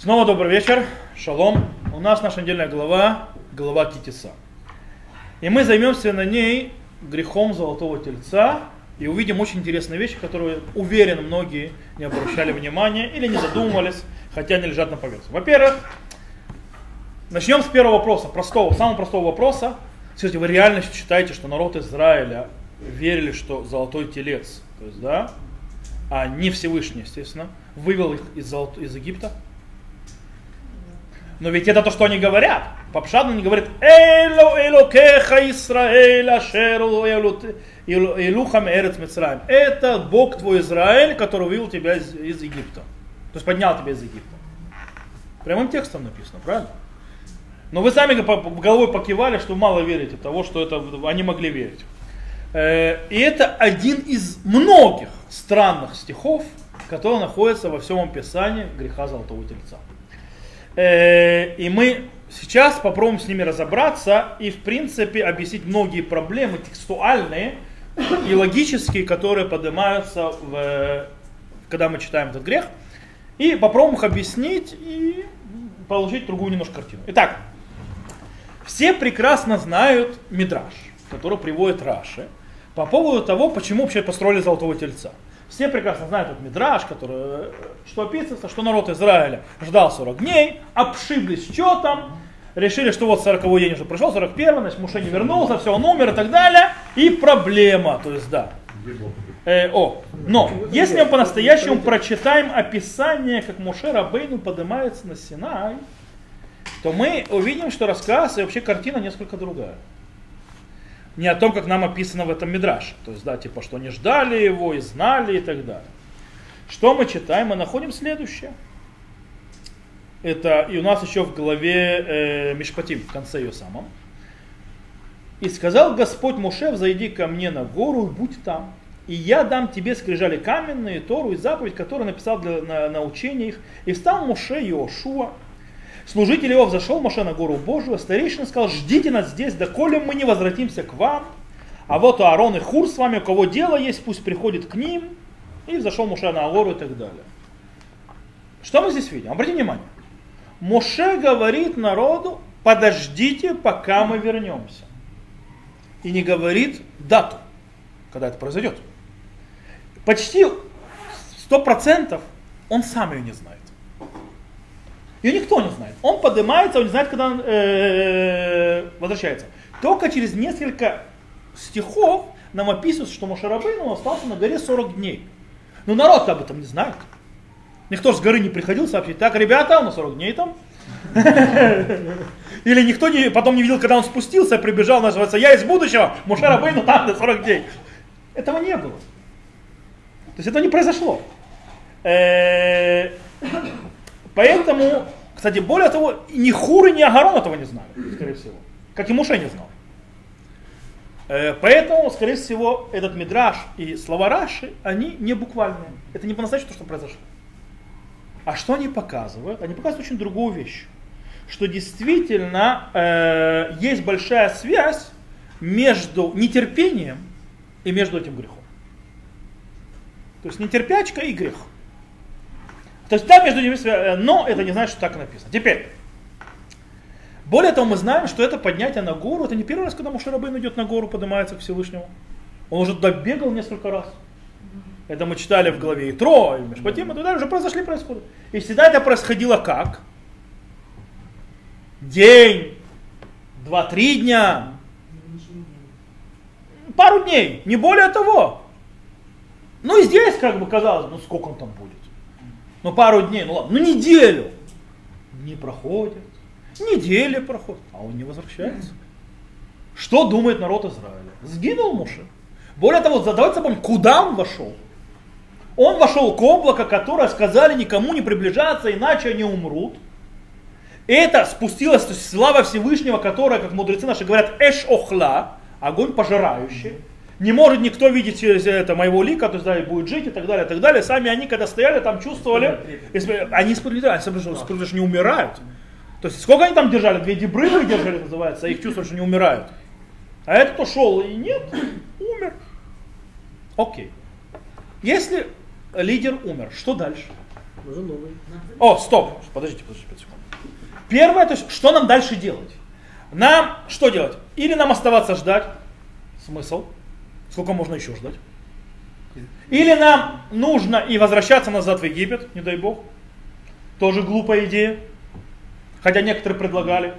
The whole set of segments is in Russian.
Снова добрый вечер, шалом. У нас наша недельная глава, глава Китиса. И мы займемся на ней грехом золотого тельца и увидим очень интересные вещи, которые, уверен, многие не обращали внимания или не задумывались, хотя они лежат на поверхности. Во-первых, начнем с первого вопроса, простого, самого простого вопроса. Скажите, вы реально считаете, что народ Израиля верили, что золотой телец, то есть, да, а не Всевышний, естественно, вывел их из, золот... из Египта? Но ведь это то, что они говорят. Попшадно они говорят, Эло Элокеха Исраэль Ашеру Илухам Эрец Мицраем. Это Бог твой Израиль, который вывел тебя из, из Египта. То есть поднял тебя из Египта. Прямым текстом написано, правильно? Но вы сами головой покивали, что мало верите того, что это они могли верить. Э, и это один из многих странных стихов, которые находятся во всем описании греха Золотого Тельца. Э, и мы сейчас попробуем с ними разобраться и, в принципе, объяснить многие проблемы текстуальные и логические, которые поднимаются, в, когда мы читаем этот грех. И попробуем их объяснить и получить другую немножко картину. Итак, все прекрасно знают Мидраш, который приводит Раши, по поводу того, почему вообще построили Золотого Тельца. Все прекрасно знают этот Мидраш, который, что описывается, что народ Израиля ждал 40 дней, обшиблись счетом, решили, что вот 40 день уже прошел, 41 значит Муше не вернулся, все, он умер и так далее, и проблема, то есть да. Э, о, но если мы по-настоящему прочитаем описание, как Муше Рабейну поднимается на Синай, то мы увидим, что рассказ и вообще картина несколько другая. Не о том, как нам описано в этом Мидраше. То есть, да, типа, что они ждали его и знали и так далее. Что мы читаем? Мы находим следующее. Это и у нас еще в главе э, Мишпатим, в конце ее самом. И сказал Господь Муше, взойди ко мне на гору и будь там. И я дам тебе скрижали каменные, Тору и заповедь, которую написал для на, научения их. И встал Муше Иошуа, Служитель его взошел Моше на гору Божию, старейшина сказал, ждите нас здесь, доколе мы не возвратимся к вам. А вот Аарон и Хур с вами, у кого дело есть, пусть приходит к ним. И взошел Моше на гору и так далее. Что мы здесь видим? Обратите внимание. Моше говорит народу, подождите, пока мы вернемся. И не говорит дату, когда это произойдет. Почти сто процентов он сам ее не знает. Ее никто не знает. Он поднимается, он не знает, когда он э, возвращается. Только через несколько стихов нам описывается, что Мошарабейн остался на горе 40 дней. Но народ об этом не знает. Никто с горы не приходил сообщить, так, ребята, он на 40 дней там. Или никто не, потом не видел, когда он спустился, прибежал, называется, я из будущего, Мушарабейну там на 40 дней. Этого не было. То есть это не произошло. Поэтому, кстати, более того, ни Хур, ни Агарон этого не знали, скорее всего. Как и Муше не знал. Э, поэтому, скорее всего, этот мидраж и слова Раши, они не буквальные. Это не по-настоящему то, что произошло. А что они показывают? Они показывают очень другую вещь. Что действительно э, есть большая связь между нетерпением и между этим грехом. То есть нетерпячка и грех. То есть там между ними, э, но это не значит, что так написано. Теперь, более того, мы знаем, что это поднятие на гору, это не первый раз, когда Мушарабын идет на гору, поднимается к Всевышнему. Он уже добегал несколько раз. Это мы читали в главе Итро, и Мешпатим, и уже произошли происходы. И всегда это происходило как? День, два-три дня, пару дней, не более того. Ну и здесь, как бы казалось, ну сколько он там будет? Ну пару дней, ну ладно, ну неделю. Не проходит. Неделя проходит, а он не возвращается. Что думает народ Израиля? Сгинул Муше. Более того, задавайте помнить, куда он вошел. Он вошел к облаку, которое сказали никому не приближаться, иначе они умрут. Это спустилась то есть, слава Всевышнего, которая, как мудрецы наши говорят, эш охла, огонь пожирающий не может никто видеть это моего лика, то есть да, будет жить и так далее, и так далее. Сами они, когда стояли, там чувствовали, если, они испытывали, они что не умирают. То есть сколько они там держали? Две дебрывы держали, называется, а их чувствовали, что не умирают. А этот ушел и нет, умер. Окей. Если лидер умер, что дальше? Нужен новый. О, стоп, подождите, подождите, 5 секунд. Первое, то есть, что нам дальше делать? Нам что делать? Или нам оставаться ждать? Смысл? Сколько можно еще ждать? Или нам нужно и возвращаться назад в Египет, не дай бог. Тоже глупая идея. Хотя некоторые предлагали,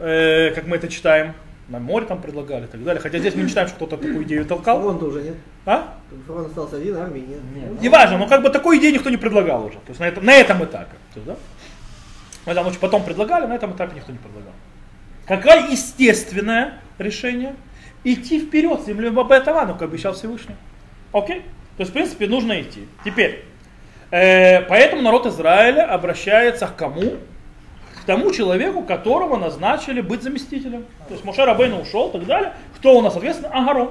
э, как мы это читаем, на море там предлагали и так далее. Хотя здесь мы не читаем, что кто-то такую идею толкал. Фараон тоже нет. А? Фараон остался один, армии нет. Нет. Не важно, но как бы такой идеи никто не предлагал уже. То есть на, этом, на этом этапе. То есть, да? Мы там очень потом предлагали, на этом этапе никто не предлагал. Какое естественное решение? Идти вперед с землей Бабетавану, как обещал Всевышний. Окей? То есть, в принципе, нужно идти. Теперь, э, поэтому народ Израиля обращается к кому? К тому человеку, которого назначили быть заместителем. То есть Моше Рабейна ушел и так далее. Кто у нас, соответственно, Агарон.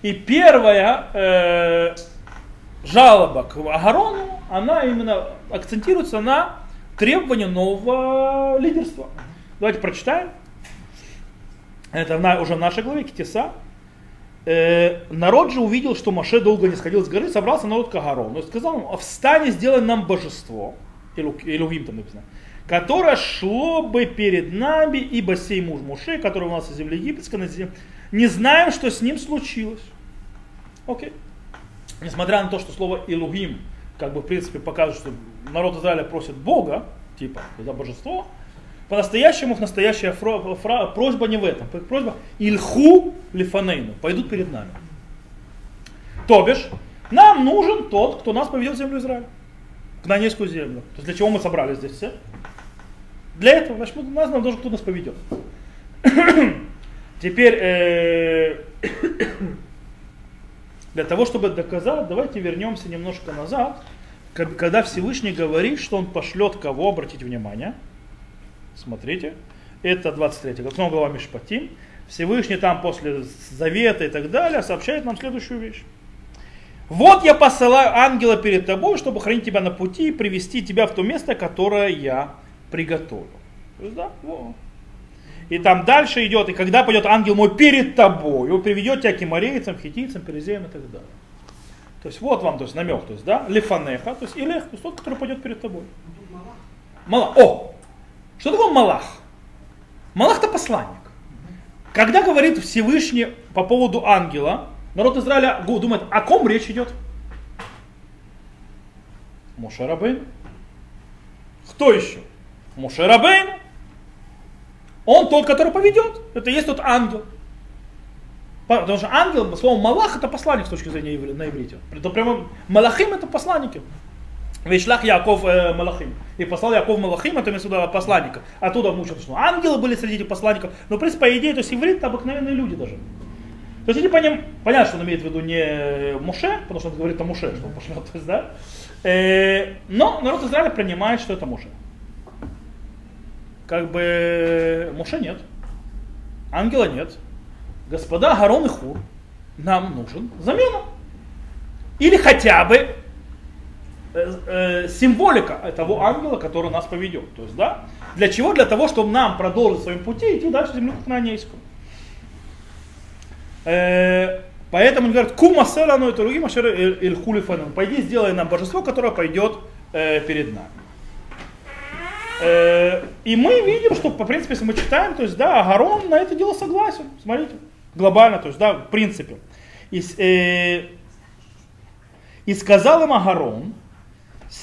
И первая э, жалоба к Агарону, она именно акцентируется на требовании нового лидерства. Давайте прочитаем. Это уже в нашей главе Китиса. Э, народ же увидел, что Маше долго не сходил с горы, собрался народ к Агарону и сказал ему, встань и сделай нам божество, Илугим там написано, которое шло бы перед нами, ибо сей муж Муше, который у нас из земли египетской, на земле, не знаем, что с ним случилось. Окей. Несмотря на то, что слово Илугим, как бы в принципе показывает, что народ Израиля просит Бога, типа, за божество, по-настоящему настоящая фро, фра, просьба не в этом. Просьба Ильху лифанейну, пойдут перед нами. То бишь, нам нужен тот, кто нас поведет в землю Израиля. К Нанейскую землю. То есть для чего мы собрались здесь все? Для этого, значит, нас нам должен кто нас поведет. Теперь, э, для того, чтобы доказать, давайте вернемся немножко назад, когда Всевышний говорит, что он пошлет кого, обратите внимание, Смотрите, это 23 глава, снова глава Мишпатим. Всевышний там после завета и так далее сообщает нам следующую вещь. Вот я посылаю ангела перед тобой, чтобы хранить тебя на пути и привести тебя в то место, которое я приготовил. Да. И там дальше идет, и когда пойдет ангел мой перед тобой, он приведет тебя к кемарейцам, хитийцам, перезеям и так далее. То есть вот вам то есть, намек, то есть, да, лифанеха, то есть илех, то есть тот, который пойдет перед тобой. Малах. О, что такое Малах? Малах это посланник. Когда говорит Всевышний по поводу ангела, народ Израиля думает, о ком речь идет? Моше Рабейн. Кто еще? Моше Рабейн. Он тот, который поведет. Это есть тот ангел. Потому что ангел, слово Малах это посланник с точки зрения на иврите. Это прямо Малахим это посланники. Вишлах Яков э, Малахим. И послал Яков Малахим, это сюда посланника. Оттуда мучил, что ангелы были среди этих посланников. Но, в принципе, по идее, то есть иврит обыкновенные люди даже. То есть, по ним, понятно, что он имеет в виду не Муше, потому что он говорит о Муше, что он пошлет, то есть, да. Э, но народ Израиля принимает, что это Муше. Как бы Муше нет, ангела нет. Господа Гарон и Хур, нам нужен замена. Или хотя бы символика того ангела, который нас поведет. То есть, да, для чего? Для того, чтобы нам продолжить своим пути и идти дальше в землю Хананейскую. Э, поэтому он говорит, кума селану это руги машер иль хулифану. Пойди сделай нам божество, которое пойдет э, перед нами. Э, и мы видим, что, по принципе, если мы читаем, то есть, да, Агарон на это дело согласен. Смотрите, глобально, то есть, да, в принципе. И, э, и сказал им Агарон,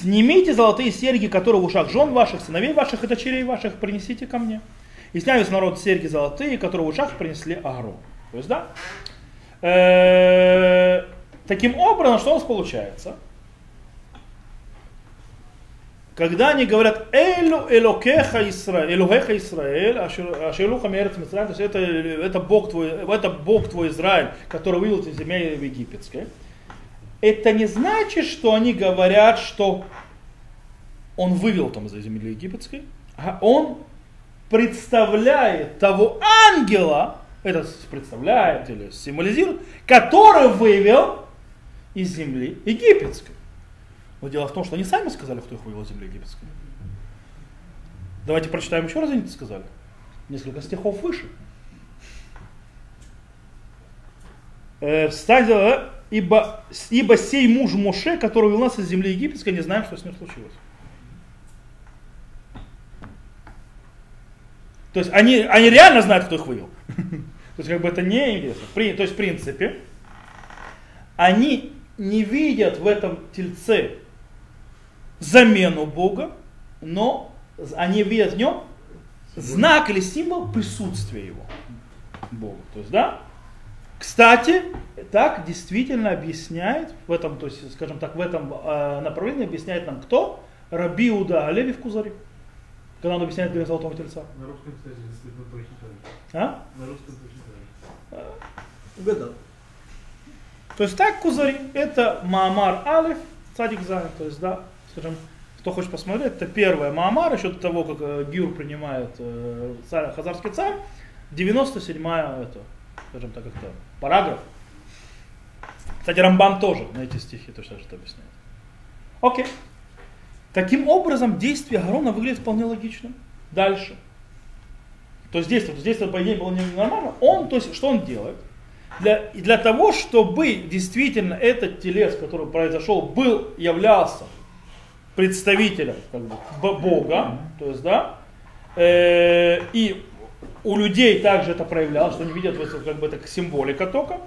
Снимите золотые серьги, которые в ушах жен ваших, сыновей ваших и дочерей ваших, принесите ко мне. И сняли с народ серьги золотые, которые в ушах принесли Агру. То есть, да? Э, таким образом, что у нас получается? Когда они говорят Элю Элокеха Исраэль, Элухеха Исраэль, Ашелуха Мерец Мицраэль, то есть это, это, Бог твой, это Бог твой Израиль, который вывел из земли египетской это не значит, что они говорят, что он вывел там из земли египетской, а он представляет того ангела, это представляет или символизирует, который вывел из земли египетской. Но дело в том, что они сами сказали, кто их вывел из земли египетской. Давайте прочитаем еще раз, они сказали. Несколько стихов выше. Э, встань, ибо, ибо сей муж Моше, который вел нас из земли египетской, не знаем, что с ним случилось. То есть они, они реально знают, кто их вывел. То есть как бы это не интересно. При, то есть в принципе, они не видят в этом тельце замену Бога, но они видят в нем знак или символ присутствия его. Бога. То есть, да? Кстати, так действительно объясняет в этом, то есть, скажем так, в этом э, направлении объясняет нам кто? Раби Уда Алеви в Кузаре. Когда он объясняет говорит золотого тельца. На русском, кстати, если вы прочитали. А? На русском прочитали. Угадал. То есть так Кузари, это Маамар Алиф, Цадик Зайн, то есть, да, скажем, кто хочет посмотреть, это первое Маамар, еще до того, как э, Гюр принимает э, царь, хазарский царь, 97-я, это, скажем так, как-то параграф. Кстати, Рамбан тоже на эти стихи точно что объясняет. Окей. Таким образом, действие Гарона выглядит вполне логичным. Дальше. То есть действие, есть действие, по идее, было нормально. Он, то есть, что он делает? Для, для того, чтобы действительно этот телец, который произошел, был, являлся представителем как бы, Бога, то есть, да, э, и у людей также это проявлялось, что они видят как бы это символика только.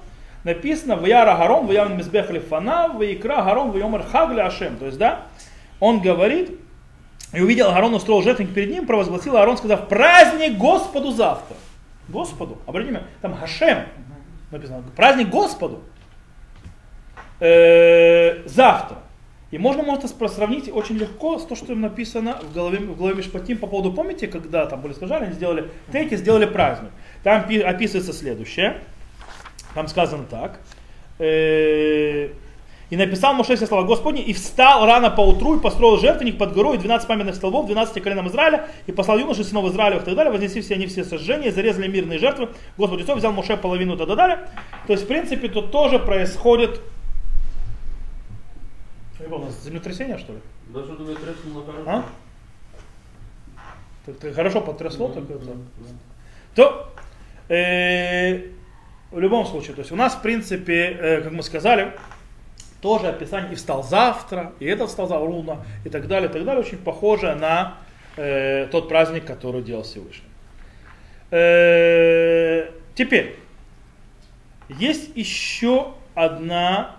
Написано в Яра Гарон, в Явн Мизбехали Фана, в Икра Гарон, в Йомар Хагли Ашем. То есть, да, он говорит, и увидел Аарон, устроил жертвенник перед ним, провозгласил Аарон, сказав, праздник Господу завтра. Господу, обратите внимание, там Хашем написано, праздник Господу э, завтра. И можно может сравнить очень легко с то, что им написано в голове, в голове Мишпатим по поводу, помните, когда там были сказали, они сделали теки, сделали праздник. Там описывается следующее. Там сказано так. Э, и написал Моше все слова Господни, и встал рано по утру, и построил жертвенник под горой, 12 памятных столбов, 12 коленам Израиля, и послал юноши сынов Израиля и так далее, вознесли все они все сожжения, зарезали мирные жертвы, Господь Иисус взял Моше половину, и так далее. То есть, в принципе, тут тоже происходит у нас землетрясение, что ли? Да что-то вы тряснуло хорошо. А? Так, так хорошо потрясло, так это. То, э, в любом случае, то есть у нас, в принципе, э, как мы сказали, тоже описание и встал завтра, и этот встал за руна, и так далее, и так далее, очень похоже на э, тот праздник, который делал Всевышний. Э, теперь, есть еще одна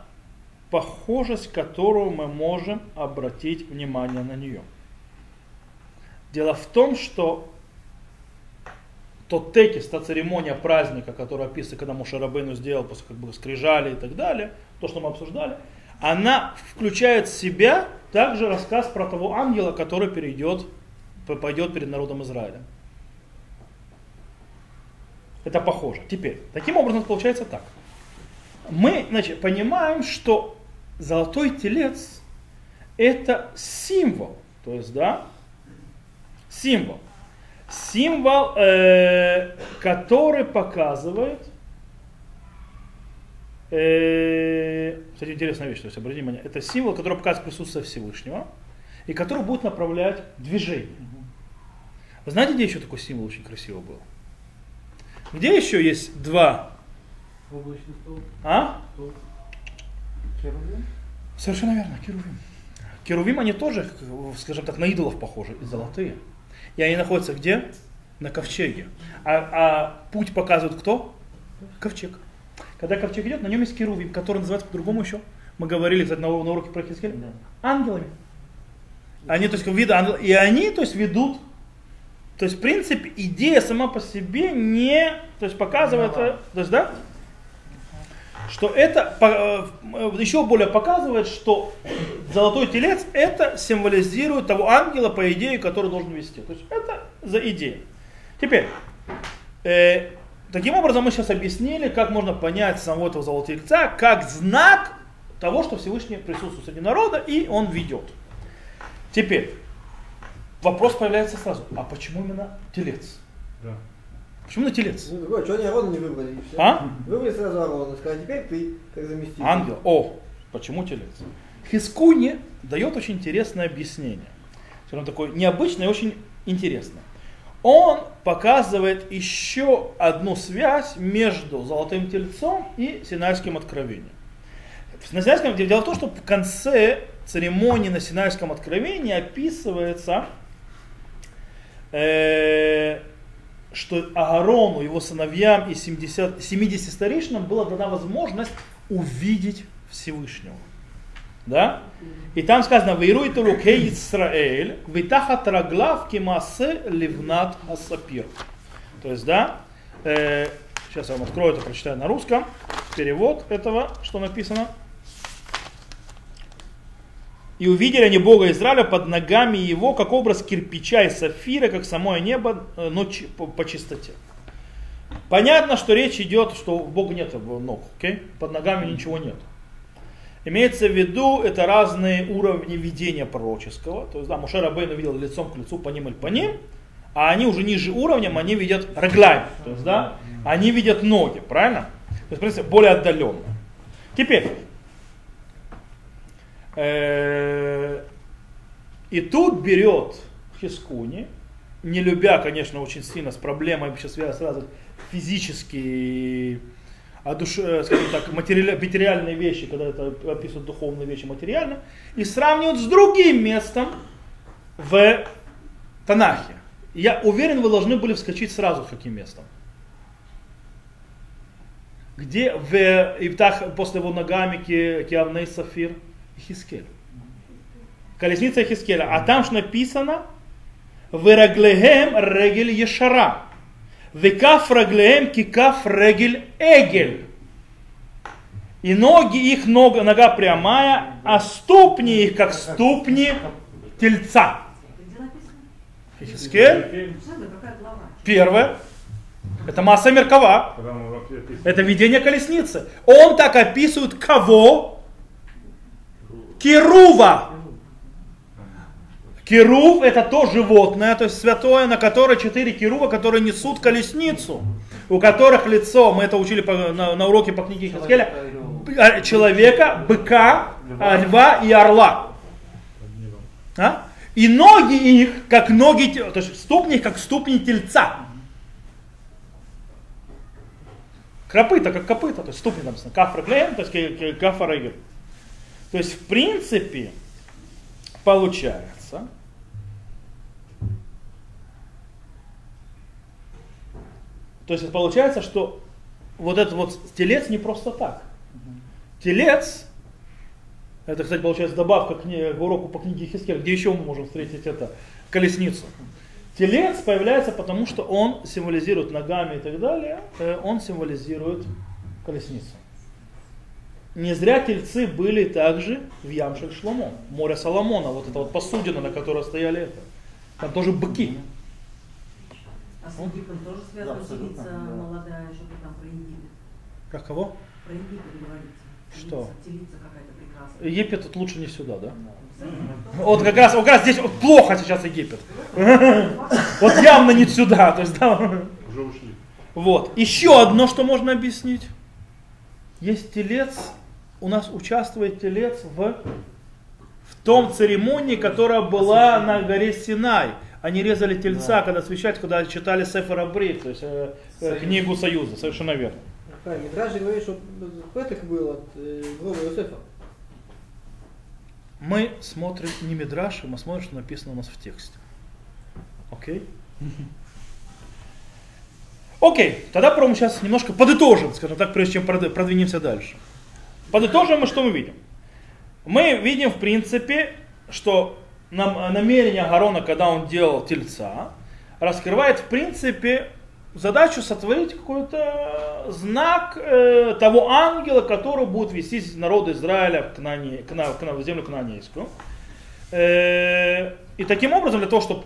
похожесть, которую мы можем обратить внимание на нее. Дело в том, что тот текст, та церемония праздника, которая описана, когда Мушарабейну сделал после как бы скрижали и так далее, то, что мы обсуждали, она включает в себя также рассказ про того ангела, который перейдет, пойдет перед народом Израиля. Это похоже. Теперь, таким образом получается так. Мы значит, понимаем, что золотой телец это символ. То есть, да, символ. Символ, э, который показывает, э, кстати, интересная вещь, то есть, обратите внимание, это символ, который показывает присутствие Всевышнего, и который будет направлять движение. Вы знаете, где еще такой символ очень красиво был? Где еще есть два? Облачный стол. А? Стол. Совершенно верно, керувим. Керувим, они тоже, скажем так, на идолов похожи, и золотые. И они находятся где? На ковчеге. А, а путь показывает кто? Ковчег. Когда ковчег идет, на нем есть керувим, который называется по-другому еще. Мы говорили, кстати, на, на уроке про Хискель. Да. Ангелами. Они, то есть, виды ангелов. И они, то есть, ведут. То есть, в принципе, идея сама по себе не, то есть, показывает, э, то есть, да, что это по- э, еще более показывает, что золотой телец это символизирует того ангела, по идее, который должен вести. То есть это за идея. Теперь, э, таким образом мы сейчас объяснили, как можно понять самого этого золотого тельца, как знак того, что Всевышний присутствует среди народа, и он ведет. Теперь, вопрос появляется сразу, а почему именно телец? Да. Почему на телец? Ну, такое, что они Арона не выбрали, и все. А? Выбрали сразу Арона, сказали, теперь ты, как заместитель. Ангел. О, почему телец? Хискуни дает очень интересное объяснение. Скажем, такое необычное и очень интересное. Он показывает еще одну связь между золотым тельцом и синайским откровением. На Синайском, дело в том, что в конце церемонии на Синайском откровении описывается, э, что Аарону, его сыновьям и 70, 70 старейшинам была дана возможность увидеть Всевышнего. Да? И там сказано, «Вейруй турукей Исраэль, витахат раглав кимасе ливнат асапир». То есть, да, э, сейчас я вам открою это, прочитаю на русском, перевод этого, что написано. И увидели они Бога Израиля под ногами его, как образ кирпича и сафира, как самое небо, э, но по, чистоте. Понятно, что речь идет, что у Бога нет ног, okay? под ногами ничего нет. Имеется в виду, это разные уровни видения пророческого. То есть, да, Мушер Рабейн видел лицом к лицу, по ним или по ним, а они уже ниже уровнем, они видят раглай. То есть, да, они видят ноги, правильно? То есть, в принципе, более отдаленно. Теперь, и тут берет Хискуни, не любя, конечно, очень сильно с проблемой, сейчас связано сразу физически, а душе, скажем так, материали, материальные вещи, когда это описывают духовные вещи материально, и сравнивают с другим местом в Танахе. Я уверен, вы должны были вскочить сразу с каким местом. Где в Ивтах после его ногами Киавней Сафир? Хискель. Колесница Хискеля. А там же написано Вераглехем регель ешара. Векаф раглеем кикаф регель эгель. И ноги их нога, нога прямая, а ступни их как ступни тельца. Хискель. Первое. Это масса меркова. Это видение колесницы. Он так описывает кого? Керува. Керув это то животное, то есть святое, на которое четыре керува, которые несут колесницу, у которых лицо, мы это учили по- на, на уроке по книге Хискеля, б- человека, быка, а, льва и орла. А? И ноги их, как ноги, то есть ступни их, как ступни тельца. Копыта, как копыта, то есть ступни написано, кафра глеем, то есть кафра регель. То есть, в принципе, получается, то есть получается, что вот этот вот телец не просто так. Телец, это, кстати, получается добавка к, кни- к уроку по книге Хискер, где еще мы можем встретить это, колесницу. Телец появляется потому, что он символизирует ногами и так далее, э, он символизирует колесницу. Не зря тельцы были также в Ямшель Шломо, море Соломона, вот эта вот посудина, на которой стояли это. Там тоже быки. А с Египтом тоже Да, связана абсолютно, телица да. молодая, что-то там про Египет. Как кого? Про Египет говорится. Что? Телица, телица какая-то прекрасная. Египет тут лучше не сюда, да? Вот как раз, как раз здесь вот плохо сейчас Египет. Вот явно не сюда. То есть, да. Уже ушли. Вот. Еще одно, что можно объяснить. Есть телец, у нас участвует телец в, в том церемонии, которая была на горе Синай. Они резали тельца, когда освещать, когда читали Сефер Абрит, то есть э, э, книгу Союза, совершенно верно. Да, Мидраж говорит, что Петах был от э, гроба Иосифа. Мы смотрим не Мидраш, мы смотрим, что написано у нас в тексте. Окей? Окей, тогда пробуем сейчас немножко подытожим, скажем так, прежде чем прод- продвинемся дальше. Подытожим мы, что мы видим? Мы видим, в принципе, что нам- намерение Гарона, когда он делал тельца, раскрывает, в принципе, задачу сотворить какой-то знак э, того ангела, который будет вести народ Израиля к, Нане, к, на- к на- в землю Кнаанейскую. Э, и таким образом, для того, чтобы,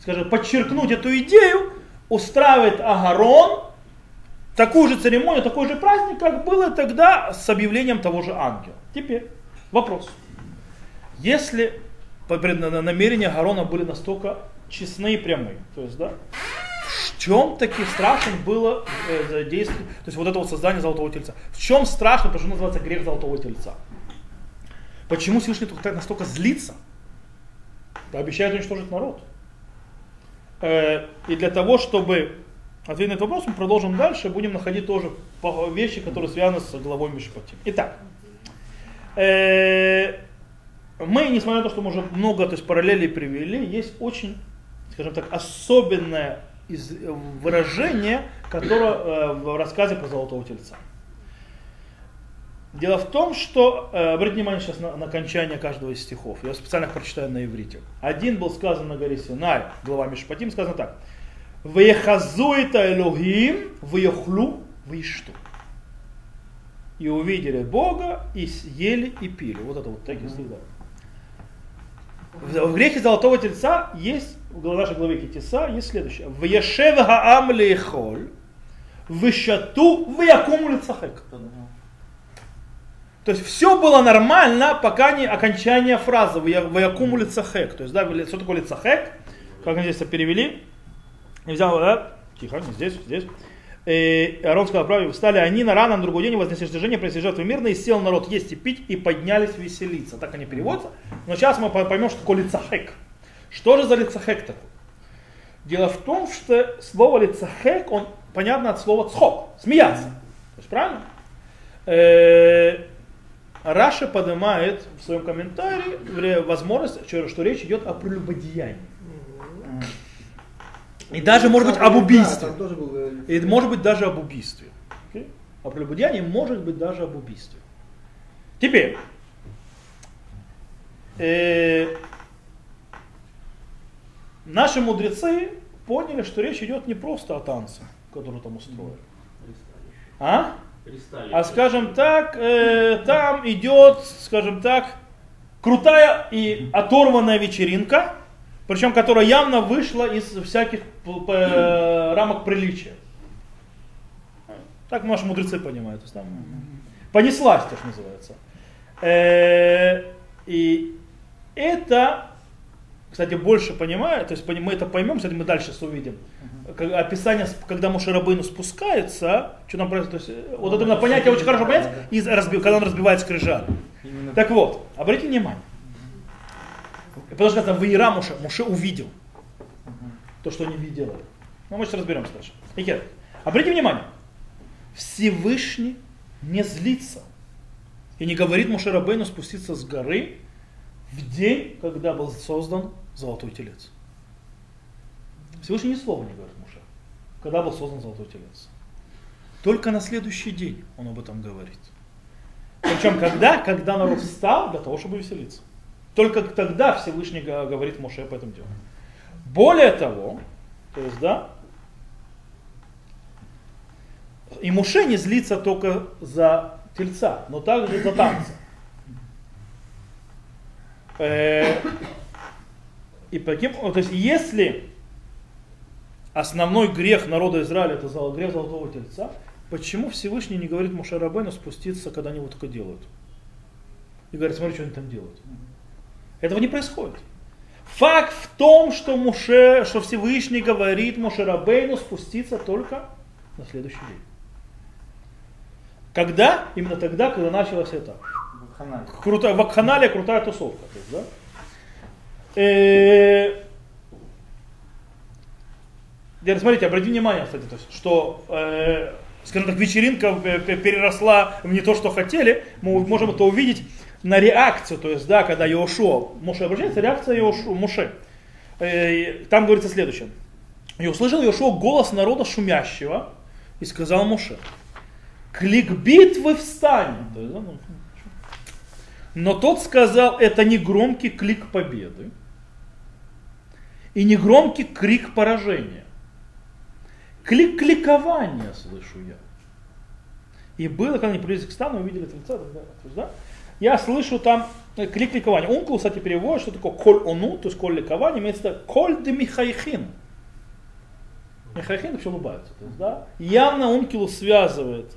скажем, подчеркнуть эту идею, устраивает Агарон такую же церемонию, такой же праздник, как было тогда с объявлением того же ангела. Теперь вопрос. Если намерения Агарона были настолько честны и прямые, то есть, да, в чем таки страшен было э, действие, то есть вот это вот создание золотого тельца? В чем страшно, что называется грех золотого тельца? Почему Всевышний так настолько злится? Да обещает уничтожить народ. Э, И для того, чтобы ответить на этот вопрос, мы продолжим дальше, будем находить тоже вещи, которые связаны с главой Мишпатим. Итак, э, мы, несмотря на то, что мы уже много то есть, параллелей привели, есть очень, скажем так, особенное из- выражение, которое э, в рассказе про золотого тельца. Дело в том, что, э, обратите внимание сейчас на, на окончание каждого из стихов. Я специально их прочитаю на иврите. Один был сказан на горе Синай, глава Мишпатим, сказано так. Вехазуита Элохим, вехлу, вишту. И увидели Бога, и съели, и пили. Вот это вот текст, да. В грехе золотого тельца есть, в нашей главе Китиса, есть следующее. В Ешев Хаам Лейхоль, Вишату Вякум Лицахек. То есть все было нормально, пока не окончание фразы «Ваякуму лицахек». То есть, да, что такое лицахек? Как они здесь это перевели? И взял, да, тихо, не здесь, здесь. И Аарон сказал, правильно, встали они на рано на другой день, вознесли жертвы, принесли жертвы мирно, и сел народ есть и пить, и поднялись веселиться. Так они переводятся. Но сейчас мы поймем, что такое лицахек. Что же за лицахек такой? Дело в том, что слово лицахек, он понятно от слова цхок, смеяться. То есть, правильно? Э, Раша поднимает в своем комментарии возможность, что речь идет о прелюбодеянии. И даже, может быть, об убийстве. Э, И может быть даже об убийстве. О прелюбодеянии может быть даже об убийстве. Теперь. э, наши мудрецы поняли, что речь идет не просто о танце, который там устроили. А? А скажем так, э, там идет, скажем так, крутая и оторванная вечеринка, причем которая явно вышла из всяких п- рамок приличия. Так наши мудрецы понимают. То есть там понеслась, то, что называется. Э, и это, кстати, больше понимаю, то есть мы это поймем, кстати, мы дальше увидим. Описание, когда Мушарабыну спускается, что там происходит, то есть, э, вот это именно понятие очень хорошо понять, когда он разбивает скрижали. Так вот, обратите внимание. Потому что сказано, Ваира Муше, Муше увидел то, что они видели. Ну, мы сейчас разберемся дальше. Икер, обратите внимание, Всевышний не злится и не говорит Муше Рабейну спуститься с горы в день, когда был создан золотой телец. Всевышний ни слова не говорит Муше, когда был создан золотой телец. Только на следующий день он об этом говорит. Причем когда? Когда народ встал для того, чтобы веселиться. Только тогда Всевышний говорит Моше об этом деле. Более того, то есть, да, и Муше не злится только за тельца, но также за танца. Э, И по каким, то есть, если основной грех народа Израиля это грех золотого тельца, почему Всевышний не говорит Муше Рабейну спуститься, когда они его только делают? И говорит, смотри, что они там делают. Этого не происходит. Факт в том, что, Муше, что Всевышний говорит Муше Рабейну спуститься только на следующий день. Когда? Именно тогда, когда началось это. Крутая, вакханалия крутая тусовка. То есть, да? Э, Теперь смотрите, обратите внимание, кстати, то есть, что, э, скажем так, вечеринка э, переросла в не то, что хотели. Мы можем это увидеть на реакцию, то есть, да, когда Иошуа, Моше обращается, реакция Иошуа, Моше. Э, там говорится следующее. И услышал Иошуа голос народа шумящего и сказал Моше, клик битвы встань. Да, ну, но тот сказал, это не громкий клик победы и не громкий крик поражения. Клик кликования слышу я. И было, когда они приблизились к стану, увидели тельца. так далее. То да, я слышу там э, клик ликования. Ункул, кстати, переводит, что такое коль ону, то есть коль ликования, имеется в виду коль де михайхин. Михайхин вообще улыбаются. То есть, да, явно Ункилу связывает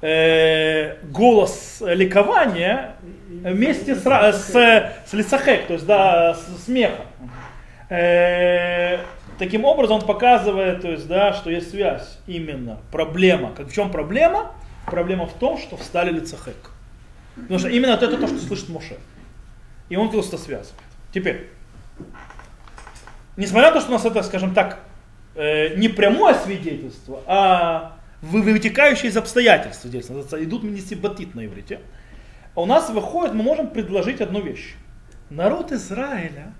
э, голос ликования вместе с, с, с лицахек, то есть да, с смехом. Э, таким образом он показывает, то есть, да, что есть связь именно, проблема. Как, в чем проблема? Проблема в том, что встали лицахек. Потому что именно это то, что слышит Моше. И он просто связывает. Теперь, несмотря на то, что у нас это, скажем так, э, не прямое свидетельство, а вы- вытекающие из обстоятельств свидетельства, называется, идут минисибатит на иврите, у нас выходит, мы можем предложить одну вещь. Народ Израиля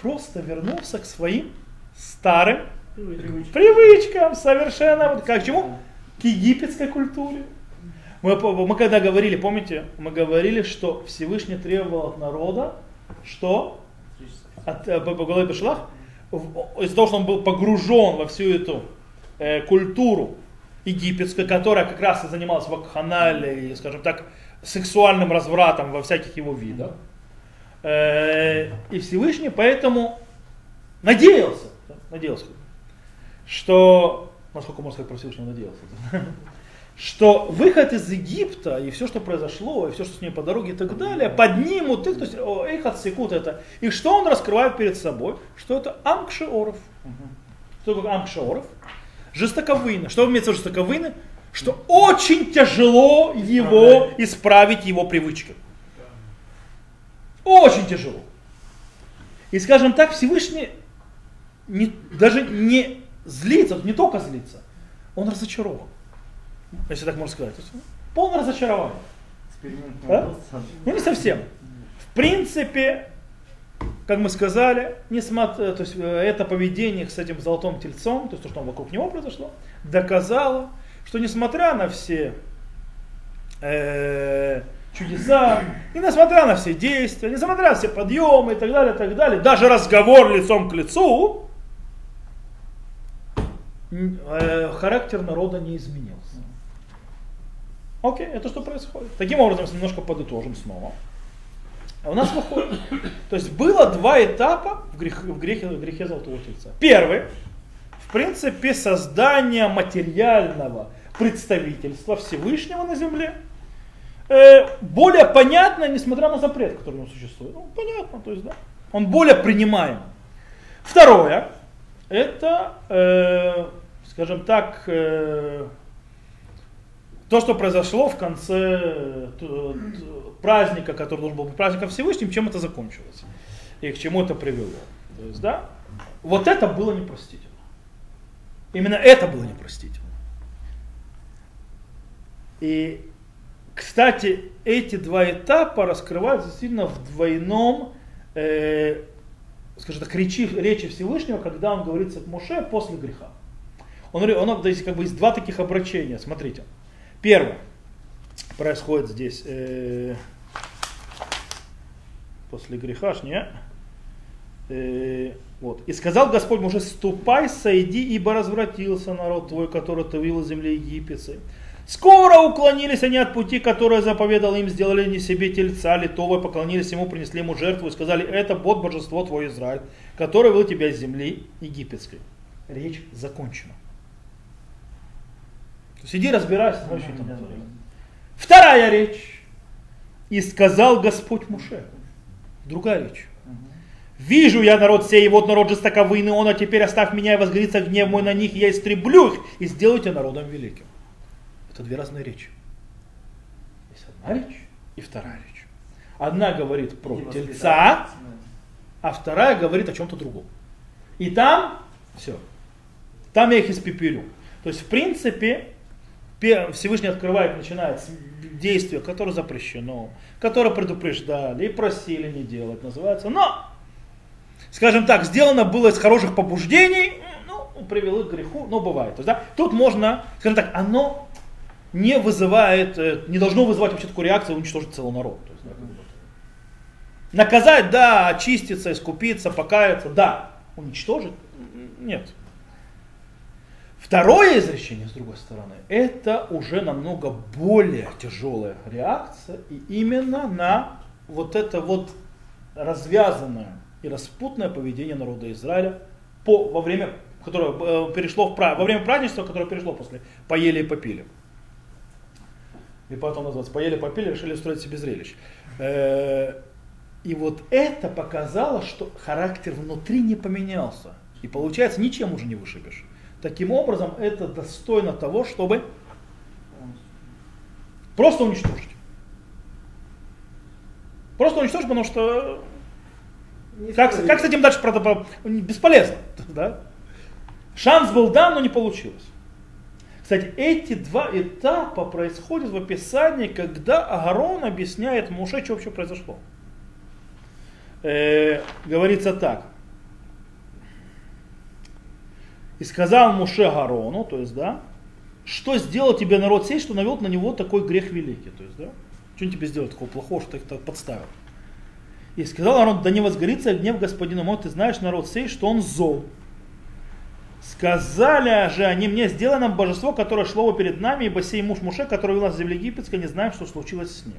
просто вернулся к своим старым Привычка. привычкам, совершенно, вот как к чему? К египетской культуре. Мы, мы когда говорили, помните, мы говорили, что Всевышний требовал от народа, что? От э, Багалай Бешлах, в- из-за того, что он был погружен во всю эту э, культуру египетскую, которая как раз и занималась вакханалией, скажем так, сексуальным развратом во всяких его видах. Э, и Всевышний поэтому надеялся, надеялся, что, насколько можно сказать про Всевышнего надеялся, что выход из Египта и все, что произошло, и все, что с ней по дороге и так далее, поднимут их, то есть о, их отсекут это. И что он раскрывает перед собой? Что это Амкшеоров. Что такое Амкшеоров? Жестоковыйно. Что имеется в виду жестоковыйно? Что очень тяжело его исправить его привычки. Очень тяжело. И скажем так, Всевышний не- даже не злится, не только злится, он разочарован. Если так можно сказать. Есть Полное разочарование. Да? Ну не совсем. В принципе, как мы сказали, несмотря, то есть э, это поведение с этим золотым тельцом, то есть то, что вокруг него произошло, доказало, что несмотря на все э, чудеса, и несмотря на все действия, несмотря на все подъемы и так далее, и так далее, даже разговор лицом к лицу, э, характер народа не изменился. Окей, это что происходит? Таким образом, немножко подытожим снова. У нас выходит. То есть было два этапа в, грех- в грехе, в грехе Золотого Тельца. Первый, в принципе, создание материального представительства Всевышнего на земле. Э, более понятно, несмотря на запрет, который у него существует. Ну, понятно, то есть, да. Он более принимаем. Второе, это, э, скажем так, э, то, что произошло в конце э, праздника, который должен был быть праздником Всевышним, чем это закончилось и к чему это привело. То есть, да, вот это было непростительно. Именно это было непростительно. И, кстати, эти два этапа раскрываются действительно в двойном, э, скажем так, речи, речи Всевышнего, когда он говорится к Моше после греха. Он, говорит- он, то как бы есть два таких обращения. Смотрите. Первое происходит здесь э, после греха, не? Э, вот. И сказал Господь Моше, ступай, сойди, ибо развратился народ твой, который ты вывел из земли египетской. Скоро уклонились они от пути, который заповедал им, сделали не себе тельца литого, поклонились ему, принесли ему жертву и сказали, это Бог, божество твой Израиль, который вывел тебя из земли египетской. Речь закончена. То есть иди разбирайся, там творится. Вторая речь. И сказал Господь Муше. Другая речь. Вижу я народ сей, и вот народ жестоковыйный, он, а теперь оставь меня, и возгорится гнев мой на них, и я истреблю их, и сделайте народом великим. Это две разные речи. Есть одна речь и вторая речь. Одна говорит про тельца, а вторая говорит о чем-то другом. И там все. Там я их испепелю. То есть, в принципе, пе- Всевышний открывает, начинает с действия, которое запрещено, которое предупреждали и просили не делать, называется. Но, скажем так, сделано было из хороших побуждений, ну, привело к греху, но бывает. То есть, да, тут можно, скажем так, оно не вызывает, э, не должно вызывать вообще такую реакцию уничтожить целый народ. То есть, да. Наказать, да, очиститься, искупиться, покаяться, да. Уничтожить? Нет. Второе изречение, с другой стороны, это уже намного более тяжелая реакция, и именно на вот это вот развязанное и распутное поведение народа Израиля по, во время, которое э, перешло в, во время празднества, которое перешло после поели и попили. И потом называется поели, попили, решили устроить себе зрелище. Э, И вот это показало, что характер внутри не поменялся. И получается, ничем уже не вышибешь. Таким образом, это достойно того, чтобы просто уничтожить. Просто уничтожить, потому что как, как с этим дальше бесполезно. Да? Шанс был дан, но не получилось. Кстати, эти два этапа происходят в описании, когда Агарон объясняет Муше, что вообще произошло. Э, говорится так. И сказал Муше Агарону, то есть, да, что сделал тебе народ сей, что навел на него такой грех великий. То есть, да, что он тебе сделал такого плохого, что ты их так подставил. И сказал Аарон, да не возгорится гнев господина мой, ты знаешь народ сей, что он зол. Сказали же они мне, сделай нам божество, которое шло перед нами, ибо сей муж Муше, который вел нас в земле египетской, не знаем, что случилось с ним.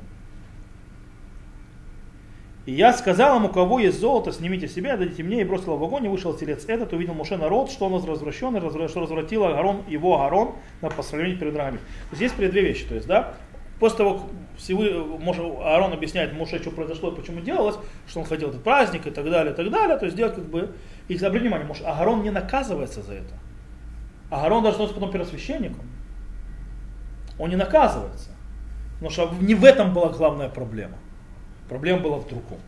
И я сказал ему, у кого есть золото, снимите себя, дадите мне, и бросил в огонь, и вышел телец этот, увидел Муше народ, что он развращен, и развратил Агарон, его Агарон на посрамление перед ногами. Есть есть две вещи, то есть, да, после того, как Моше- Аарон объясняет Муше, что произошло и почему делалось, что он ходил в этот праздник и так далее, и так далее, то есть делать как бы, и обратите внимание, Моше, Аарон не наказывается за это. Аарон даже становится потом первосвященником. Он не наказывается. Потому что не в этом была главная проблема. Проблема была в другом.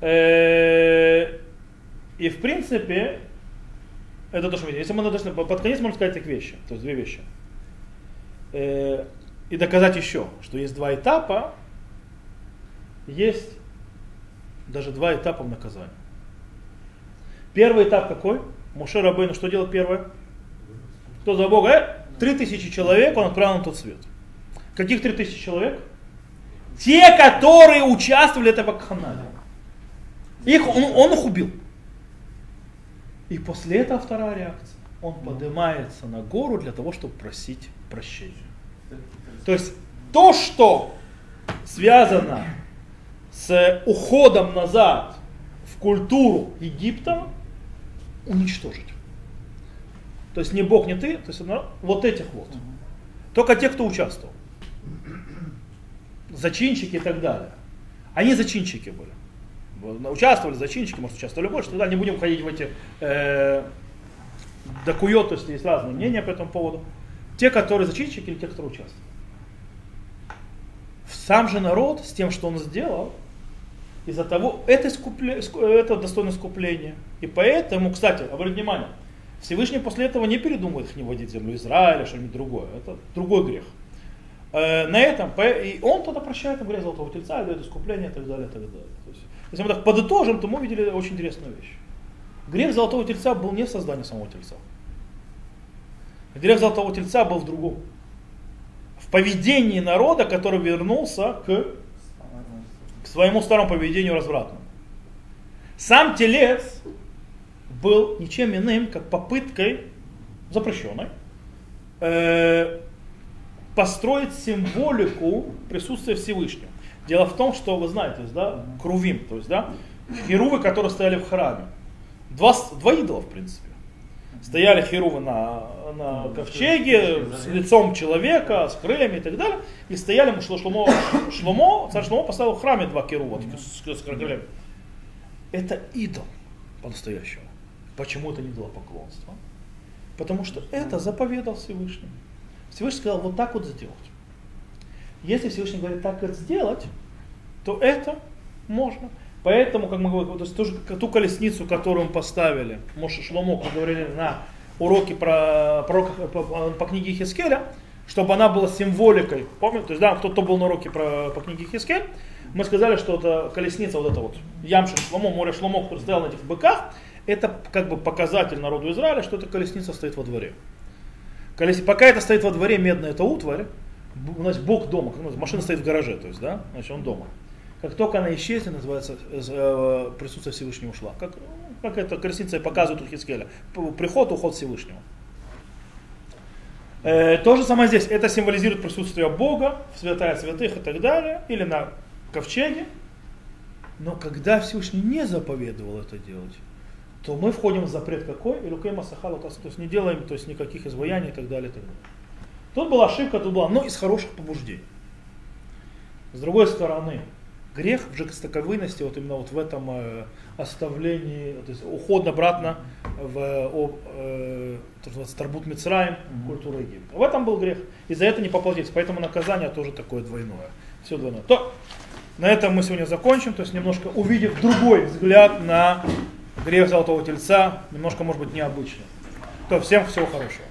Э, И в принципе, это то, что мы. Если мы должны, под конец можно сказать так вещи, то есть две вещи. Э, И доказать еще, что есть два этапа, есть даже два этапа в наказании. Первый этап какой? Муше Рабейну что делал первое? Кто за Бога? Э, Три тысячи человек он отправил на тот свет. Каких три тысячи человек? Те, которые участвовали в этом вакханалии. Их, он, он их убил. И после этого вторая реакция. Он поднимается на гору для того, чтобы просить прощения. То есть то, что связано с уходом назад в культуру Египта, уничтожить. То есть не Бог, не ты, то есть вот этих вот. Только те, кто участвовал. Зачинщики и так далее. Они зачинщики были. Участвовали зачинщики, может, участвовали больше, тогда не будем ходить в эти э, докует, то есть разные мнения по этому поводу. Те, которые зачинщики или те, которые участвовали. Сам же народ с тем, что он сделал, из-за того, это, искупле, иску- это достойно искупления. И поэтому, кстати, обратите внимание, Всевышний после этого не передумывает их не вводить в землю Израиля, что-нибудь другое. Это другой грех. Э, на этом, и он тогда прощает им грех золотого тельца, и дает искупление и так далее, и так далее. То есть, если мы так подытожим, то мы увидели очень интересную вещь. Грех золотого тельца был не в создании самого тельца. Грех золотого тельца был в другом. В поведении народа, который вернулся к, к своему старому поведению развратному. Сам телец был ничем иным, как попыткой запрещенной э, построить символику присутствия Всевышнего. Дело в том, что вы знаете, да, крувим, то есть, да, херувы, которые стояли в храме. Два, два идола, в принципе. Стояли херувы на, на ковчеге с лицом человека, с крыльями и так далее. И стояли Шло- Шломо, Шломо, царь Шломо поставил в храме два херува с, с крыльями. Это идол по-настоящему. Почему это не поклонство? Потому что это заповедал Всевышний. Всевышний сказал вот так вот сделать. Если Всевышний говорит так вот сделать, то это можно. Поэтому, как мы говорим, то есть тоже ту колесницу, которую мы поставили, Моше Шломо, как говорили на уроке про, пророка, по, по- книге Хискеля, чтобы она была символикой. Помните? То есть, да, кто-то был на уроке про, по книге Хискель, мы сказали, что это колесница, вот это вот, Ямша Шломо, море Шломо, который стоял на этих быках, это как бы показатель народу Израиля, что эта колесница стоит во дворе. Колес... Пока это стоит во дворе медная эта утварь, у нас Бог дома, машина стоит в гараже, то есть, да, значит он дома. Как только она исчезнет, называется, э, присутствие Всевышнего ушла. Как, ну, как это колесница показывает у Хискеля. Приход, уход Всевышнего. Э, то же самое здесь. Это символизирует присутствие Бога, святая святых и так далее, или на ковчеге. Но когда Всевышний не заповедовал это делать, то мы входим в запрет какой? Илукей Масахала, то есть не делаем то есть никаких изваяний и так далее. И так далее. Тут была ошибка, тут была, но из хороших побуждений. С другой стороны, грех в жестоковыйности, вот именно вот в этом э, оставлении, то есть уход обратно в э, называется, Тарбут Мицраем, культуру Египта. В этом был грех. И за это не поплатиться. Поэтому наказание тоже такое двойное. Все двойное. То, на этом мы сегодня закончим, то есть немножко увидев другой взгляд на грех Золотого Тельца, немножко, может быть, необычный. То, всем всего хорошего.